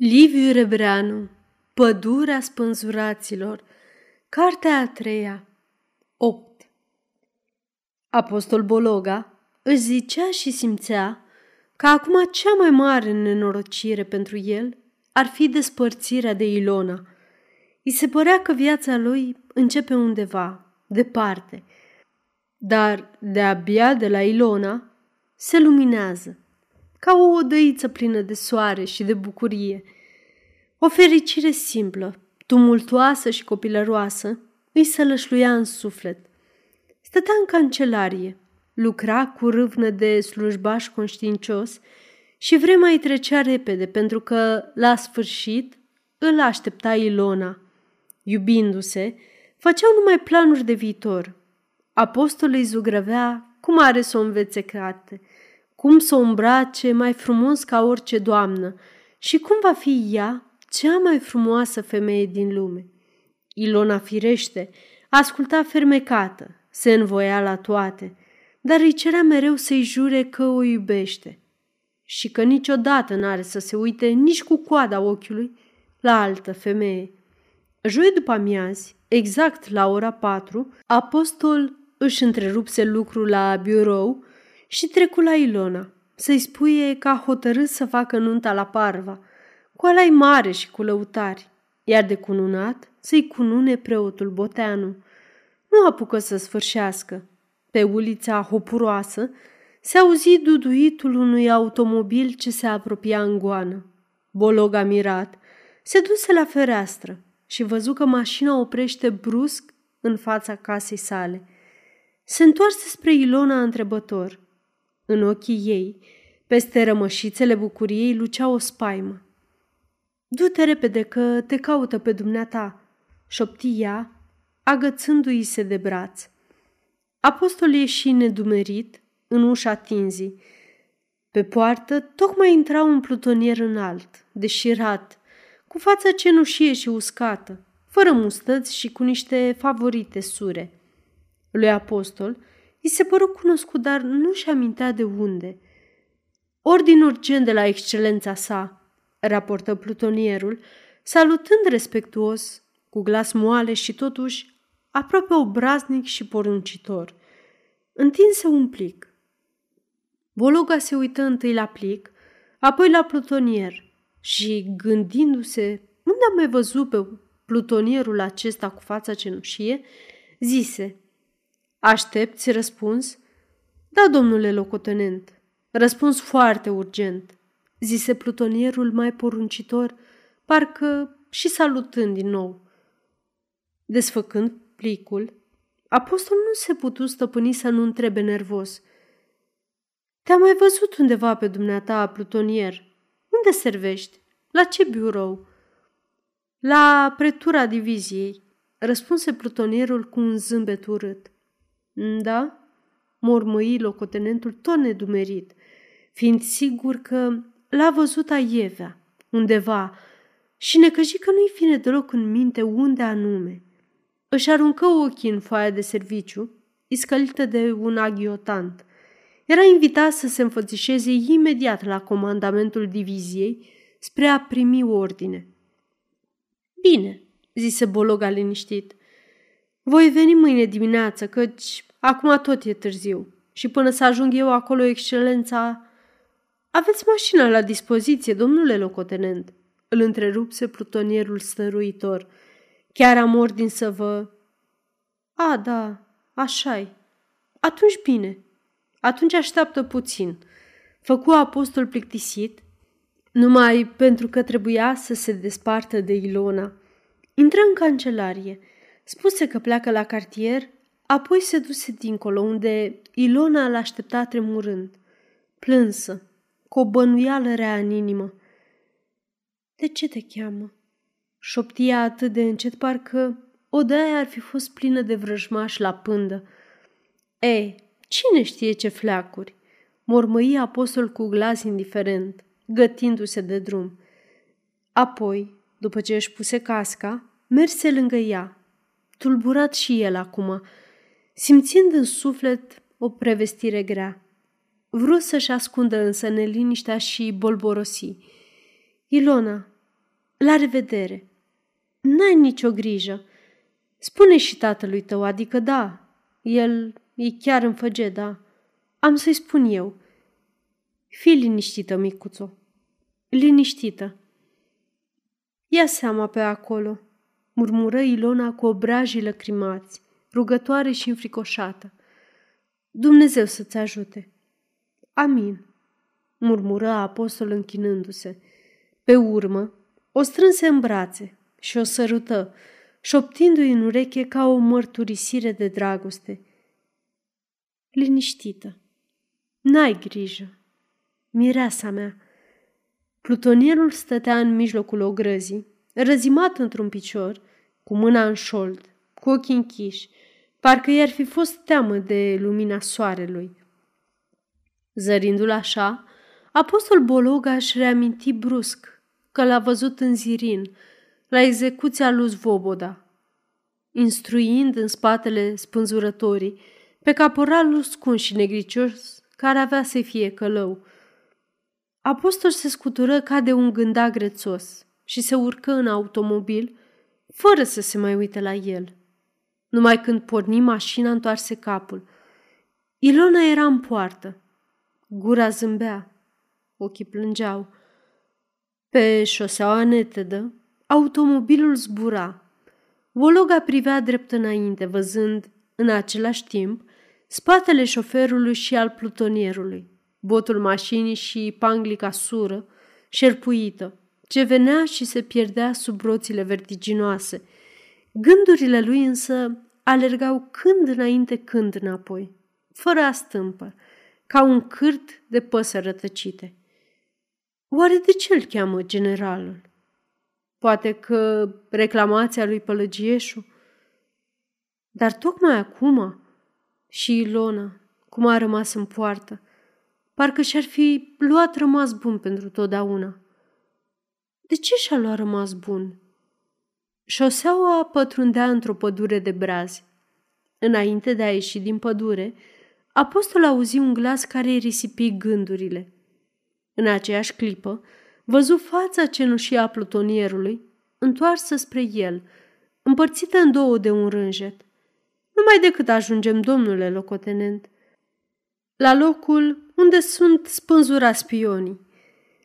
Liviu Rebreanu Pădurea spânzuraților Cartea a treia 8 Apostol Bologa își zicea și simțea că acum cea mai mare nenorocire pentru el ar fi despărțirea de Ilona. I se părea că viața lui începe undeva, departe, dar de-abia de la Ilona se luminează ca o odăiță plină de soare și de bucurie. O fericire simplă, tumultoasă și copilăroasă, îi sălășluia în suflet. Stătea în cancelarie, lucra cu râvnă de slujbaș conștiincios și vremea îi trecea repede pentru că, la sfârșit, îl aștepta Ilona. Iubindu-se, făceau numai planuri de viitor. Apostolul îi zugrăvea cum are să o învețe carte – cum să o îmbrace mai frumos ca orice doamnă și cum va fi ea cea mai frumoasă femeie din lume. Ilona firește asculta fermecată, se învoia la toate, dar îi cerea mereu să-i jure că o iubește și că niciodată n-are să se uite nici cu coada ochiului la altă femeie. Joi după amiazi, exact la ora patru, apostol își întrerupse lucrul la birou și trecu la Ilona, să-i spuie că a hotărât să facă nunta la Parva, cu alai mare și cu lăutari, iar de cununat să-i cunune preotul Boteanu. Nu apucă să sfârșească. Pe ulița hopuroasă se auzi duduitul unui automobil ce se apropia în goană. Bolog mirat, se duse la fereastră și văzu că mașina oprește brusc în fața casei sale. Se întoarse spre Ilona întrebător – în ochii ei, peste rămășițele bucuriei, lucea o spaimă. Du-te repede că te caută pe dumneata, șopti ea, agățându-i se de braț. Apostol ieși nedumerit în ușa tinzii. Pe poartă tocmai intra un plutonier înalt, deșirat, cu fața cenușie și uscată, fără mustăți și cu niște favorite sure. Lui Apostol I se păru cunoscut, dar nu și amintea de unde. Ordin urgent de la excelența sa, raportă plutonierul, salutând respectuos, cu glas moale și totuși aproape obraznic și poruncitor. Întinse un plic. Bologa se uită întâi la plic, apoi la plutonier și, gândindu-se unde am mai văzut pe plutonierul acesta cu fața cenușie, zise – Aștepți răspuns? Da, domnule locotenent. Răspuns foarte urgent, zise plutonierul mai poruncitor, parcă și salutând din nou. Desfăcând plicul, apostolul nu se putu stăpâni să nu întrebe nervos. Te-am mai văzut undeva pe dumneata, plutonier. Unde servești? La ce birou? La pretura diviziei, răspunse plutonierul cu un zâmbet urât. Da? mormăi locotenentul tot nedumerit, fiind sigur că l-a văzut aievea, undeva, și necăji că nu-i vine deloc în minte unde anume. Își aruncă ochii în foaia de serviciu, iscălită de un aghiotant. Era invitat să se înfățișeze imediat la comandamentul diviziei spre a primi ordine. Bine, zise Bologa liniștit. Voi veni mâine dimineață, căci Acum tot e târziu și până să ajung eu acolo, excelența... Aveți mașina la dispoziție, domnule locotenent, îl întrerupse plutonierul stăruitor. Chiar am ordin să vă... A, da, așa-i. Atunci bine. Atunci așteaptă puțin. Făcu apostol plictisit, numai pentru că trebuia să se despartă de Ilona. Intră în cancelarie, spuse că pleacă la cartier Apoi se duse dincolo, unde Ilona îl aștepta tremurând, plânsă, cu o bănuială rea în inimă. De ce te cheamă?" șoptia atât de încet, parcă odaia ar fi fost plină de vrăjmași la pândă. Ei, cine știe ce fleacuri?" mormăi apostol cu glas indiferent, gătindu-se de drum. Apoi, după ce își puse casca, merse lângă ea, tulburat și el acum, simțind în suflet o prevestire grea. Vrut să-și ascundă însă neliniștea și bolborosi. Ilona, La revedere! N-ai nicio grijă. Spune și tatălui tău, adică da, el e chiar în făge, da. Am să-i spun eu. Fii liniștită, micuțo. Liniștită. Ia seama pe acolo, murmură Ilona cu obrajii lăcrimați, rugătoare și înfricoșată. Dumnezeu să-ți ajute. Amin, murmură apostol închinându-se. Pe urmă, o strânse în brațe și o sărută, șoptindu-i în ureche ca o mărturisire de dragoste. Liniștită. N-ai grijă. Mireasa mea. Plutonierul stătea în mijlocul ogrăzii, răzimat într-un picior, cu mâna în șold, cu ochii închiși, parcă i-ar fi fost teamă de lumina soarelui. Zărindu-l așa, apostol Bologa își reaminti brusc că l-a văzut în Zirin, la execuția lui Zvoboda, instruind în spatele spânzurătorii pe caporalul scun și negricios care avea să fie călău. Apostol se scutură ca de un gândac grețos și se urcă în automobil, fără să se mai uite la el. Numai când porni mașina, întoarse capul. Ilona era în poartă. Gura zâmbea, ochii plângeau. Pe șoseaua netedă, automobilul zbura. Vologa privea drept înainte, văzând, în același timp, spatele șoferului și al plutonierului, botul mașinii și panglica sură, șerpuită, ce venea și se pierdea sub roțile vertiginoase. Gândurile lui însă alergau când înainte, când înapoi, fără a stâmpă, ca un cârt de păsări rătăcite. Oare de ce îl cheamă generalul? Poate că reclamația lui Pălăgieșu? Dar tocmai acum și Ilona, cum a rămas în poartă, parcă și-ar fi luat rămas bun pentru totdeauna. De ce și-a luat rămas bun? Șoseaua pătrundea într-o pădure de brazi. Înainte de a ieși din pădure, apostol auzi un glas care îi risipi gândurile. În aceeași clipă, văzu fața cenușie a plutonierului, întoarsă spre el, împărțită în două de un rânjet. Numai decât ajungem, domnule locotenent, la locul unde sunt spânzurați spionii,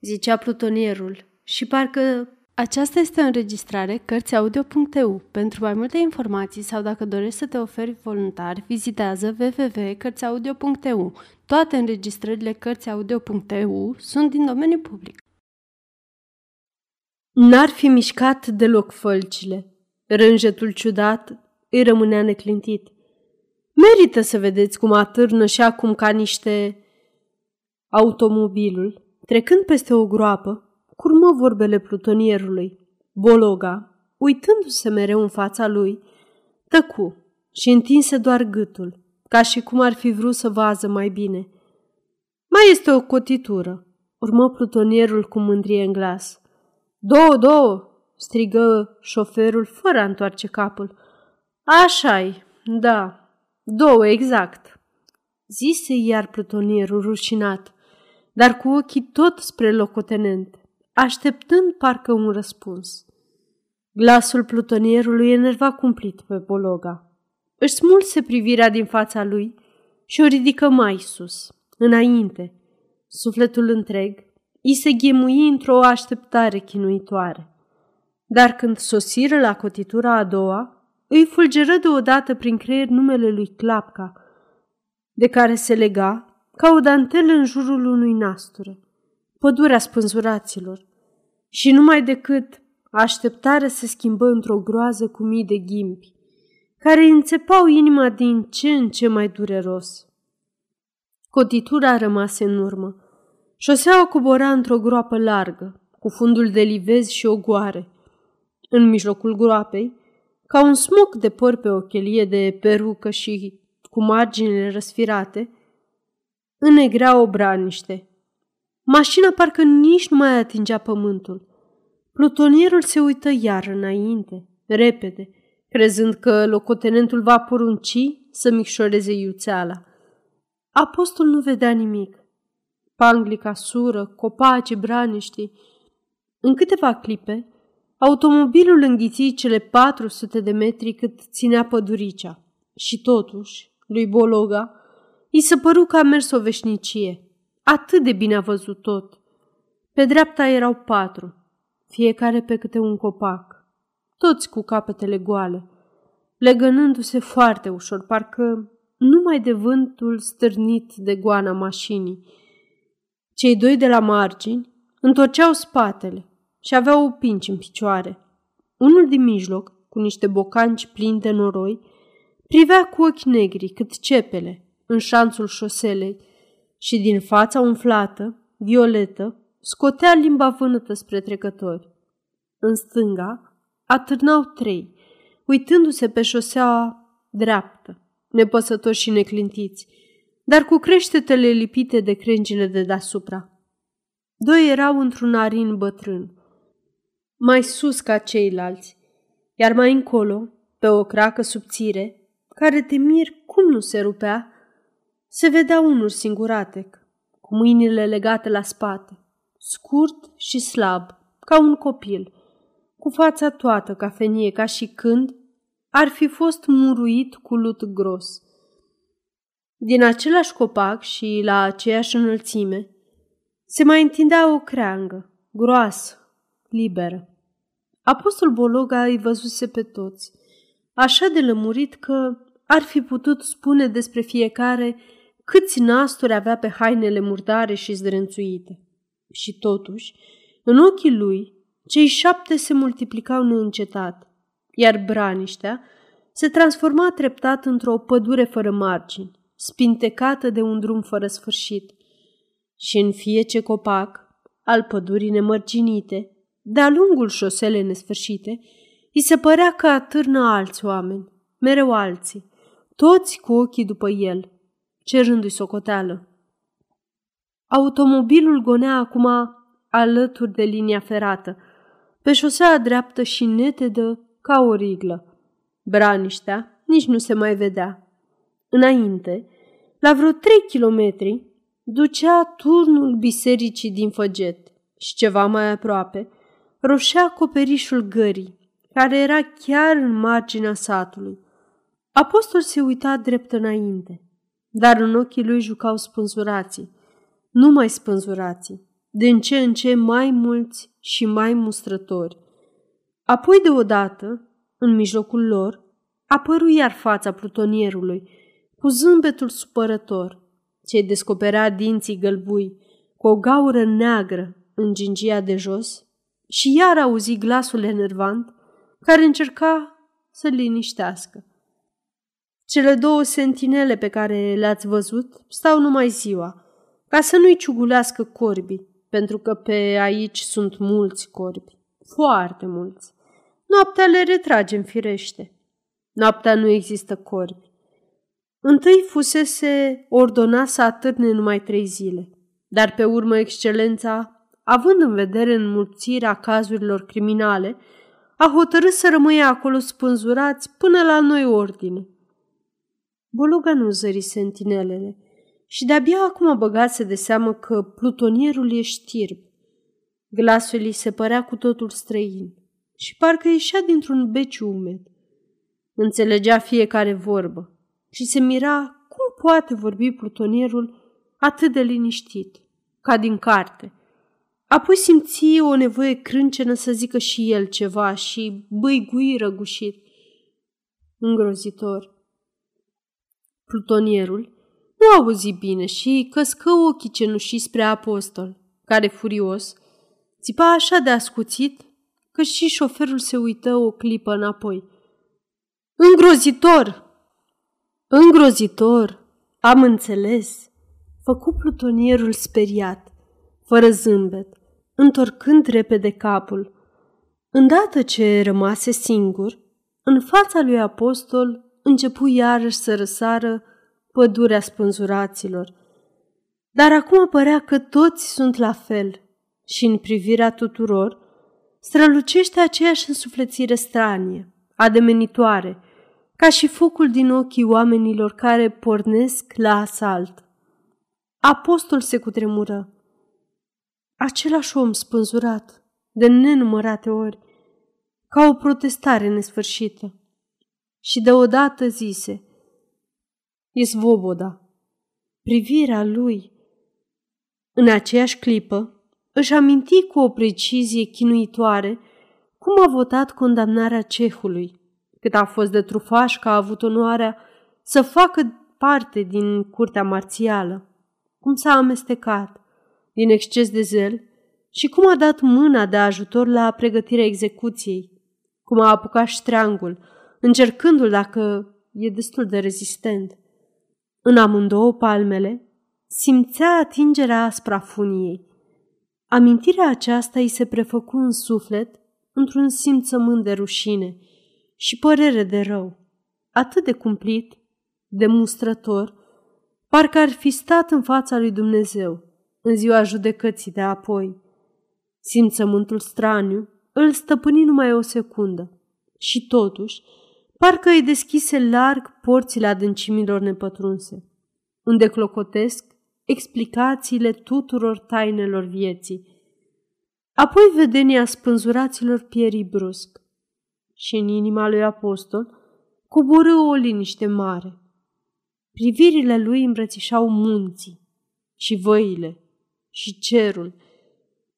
zicea plutonierul, și parcă aceasta este o înregistrare Cărțiaudio.eu. Pentru mai multe informații sau dacă dorești să te oferi voluntar, vizitează www.cărțiaudio.eu. Toate înregistrările Cărțiaudio.eu sunt din domeniu public. N-ar fi mișcat deloc fălcile. Rânjetul ciudat îi rămânea neclintit. Merită să vedeți cum atârnă și acum ca niște... Automobilul, trecând peste o groapă, curmă vorbele plutonierului. Bologa, uitându-se mereu în fața lui, tăcu și întinse doar gâtul, ca și cum ar fi vrut să vază mai bine. Mai este o cotitură, urmă plutonierul cu mândrie în glas. Două, două, strigă șoferul fără a întoarce capul. Așa-i, da, două exact, zise iar plutonierul rușinat, dar cu ochii tot spre locotenent așteptând parcă un răspuns. Glasul plutonierului enerva cumplit pe Bologa. Își smulse privirea din fața lui și o ridică mai sus, înainte. Sufletul întreg îi se ghemui într-o așteptare chinuitoare. Dar când sosiră la cotitura a doua, îi fulgeră deodată prin creier numele lui Clapca, de care se lega ca o dantelă în jurul unui nasture pădurea spânzuraților. Și numai decât așteptarea se schimbă într-o groază cu mii de ghimbi, care îi înțepau inima din ce în ce mai dureros. Cotitura rămase în urmă. Șoseaua cobora într-o groapă largă, cu fundul de livezi și ogoare. În mijlocul groapei, ca un smoc de păr pe o chelie de perucă și cu marginile răsfirate, înnegrea o braniște, Mașina parcă nici nu mai atingea pământul. Plutonierul se uită iar înainte, repede, crezând că locotenentul va porunci să micșoreze iuțeala. Apostol nu vedea nimic. Panglica sură, copaci, braniștii. În câteva clipe, automobilul înghiți cele 400 de metri cât ținea păduricea. Și totuși, lui Bologa, i se păru că a mers o veșnicie. Atât de bine a văzut tot. Pe dreapta erau patru, fiecare pe câte un copac, toți cu capetele goale, legănându-se foarte ușor, parcă numai de vântul stârnit de goana mașinii. Cei doi de la margini întorceau spatele și aveau pinci în picioare. Unul din mijloc, cu niște bocanci plini de noroi, privea cu ochi negri cât cepele în șanțul șoselei și din fața umflată, violetă, scotea limba vânătă spre trecători. În stânga atârnau trei, uitându-se pe șosea dreaptă, nepăsători și neclintiți, dar cu creștetele lipite de crengile de deasupra. Doi erau într-un arin bătrân, mai sus ca ceilalți, iar mai încolo, pe o cracă subțire, care te mir cum nu se rupea, se vedea unul singuratec, cu mâinile legate la spate, scurt și slab, ca un copil, cu fața toată cafenie, ca și când ar fi fost muruit cu lut gros. Din același copac și la aceeași înălțime se mai întindea o creangă, groasă, liberă. Apostol Bologa îi văzuse pe toți, așa de lămurit că ar fi putut spune despre fiecare câți nasturi avea pe hainele murdare și zdrențuite. Și totuși, în ochii lui, cei șapte se multiplicau neîncetat, iar braniștea se transforma treptat într-o pădure fără margini, spintecată de un drum fără sfârșit. Și în fiece copac, al pădurii nemărginite, de-a lungul șoselei nesfârșite, îi se părea că atârnă alți oameni, mereu alții, toți cu ochii după el, cerându-i socoteală. Automobilul gonea acum alături de linia ferată, pe șosea dreaptă și netedă ca o riglă. Braniștea nici nu se mai vedea. Înainte, la vreo trei kilometri, ducea turnul bisericii din Făget și ceva mai aproape, roșea acoperișul gării, care era chiar în marginea satului. Apostol se uita drept înainte, dar în ochii lui jucau spânzurații, numai spânzurații, din ce în ce mai mulți și mai mustrători. Apoi deodată, în mijlocul lor, apăru iar fața plutonierului, cu zâmbetul supărător, ce descoperea dinții gălbui, cu o gaură neagră în gingia de jos și iar auzi glasul enervant care încerca să liniștească. Cele două sentinele pe care le-ați văzut stau numai ziua, ca să nu-i ciugulească corbii, pentru că pe aici sunt mulți corbi, foarte mulți. Noaptea le retragem firește. Noaptea nu există corbi. Întâi fusese ordonat să atârne numai trei zile, dar pe urmă excelența, având în vedere înmulțirea cazurilor criminale, a hotărât să rămâie acolo spânzurați până la noi ordine. Bologa nu zări sentinelele și de-abia acum băgase de seamă că plutonierul e știrb. Glasul îi se părea cu totul străin și parcă ieșea dintr-un beciu umed. Înțelegea fiecare vorbă și se mira cum poate vorbi plutonierul atât de liniștit, ca din carte. Apoi simți o nevoie crâncenă să zică și el ceva și băigui răgușit. Îngrozitor. Plutonierul nu auzi bine și căscă ochii cenușiți spre apostol, care, furios, țipa așa de ascuțit că și șoferul se uită o clipă înapoi. Îngrozitor! Îngrozitor! Am înțeles! Făcu plutonierul speriat, fără zâmbet, întorcând repede capul. Îndată ce rămase singur, în fața lui apostol începu iarăși să răsară pădurea spânzuraților. Dar acum părea că toți sunt la fel și în privirea tuturor strălucește aceeași însuflețire stranie, ademenitoare, ca și focul din ochii oamenilor care pornesc la asalt. Apostol se cutremură. Același om spânzurat, de nenumărate ori, ca o protestare nesfârșită. Și deodată zise, E svoboda. Privirea lui. În aceeași clipă, își aminti cu o precizie chinuitoare cum a votat condamnarea cehului, cât a fost de trufaș că a avut onoarea să facă parte din curtea marțială, cum s-a amestecat, din exces de zel, și cum a dat mâna de ajutor la pregătirea execuției, cum a apucat ștreangul, încercându-l dacă e destul de rezistent. În amândouă palmele simțea atingerea aspra funiei. Amintirea aceasta îi se prefăcu în suflet într-un simțământ de rușine și părere de rău, atât de cumplit, de mustrător, parcă ar fi stat în fața lui Dumnezeu în ziua judecății de apoi. Simțământul straniu îl stăpâni numai o secundă și totuși parcă îi deschise larg porțile adâncimilor nepătrunse, unde clocotesc explicațiile tuturor tainelor vieții. Apoi vedenia spânzuraților pierii brusc și în inima lui apostol coborâ o liniște mare. Privirile lui îmbrățișau munții și văile și cerul.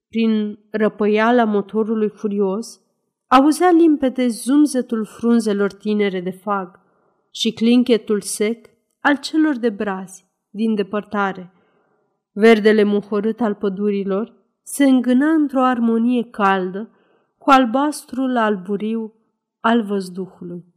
Prin răpăiala motorului furios, auzea limpede zumzetul frunzelor tinere de fag și clinchetul sec al celor de brazi din depărtare. Verdele muhorât al pădurilor se îngâna într-o armonie caldă cu albastrul alburiu al văzduhului.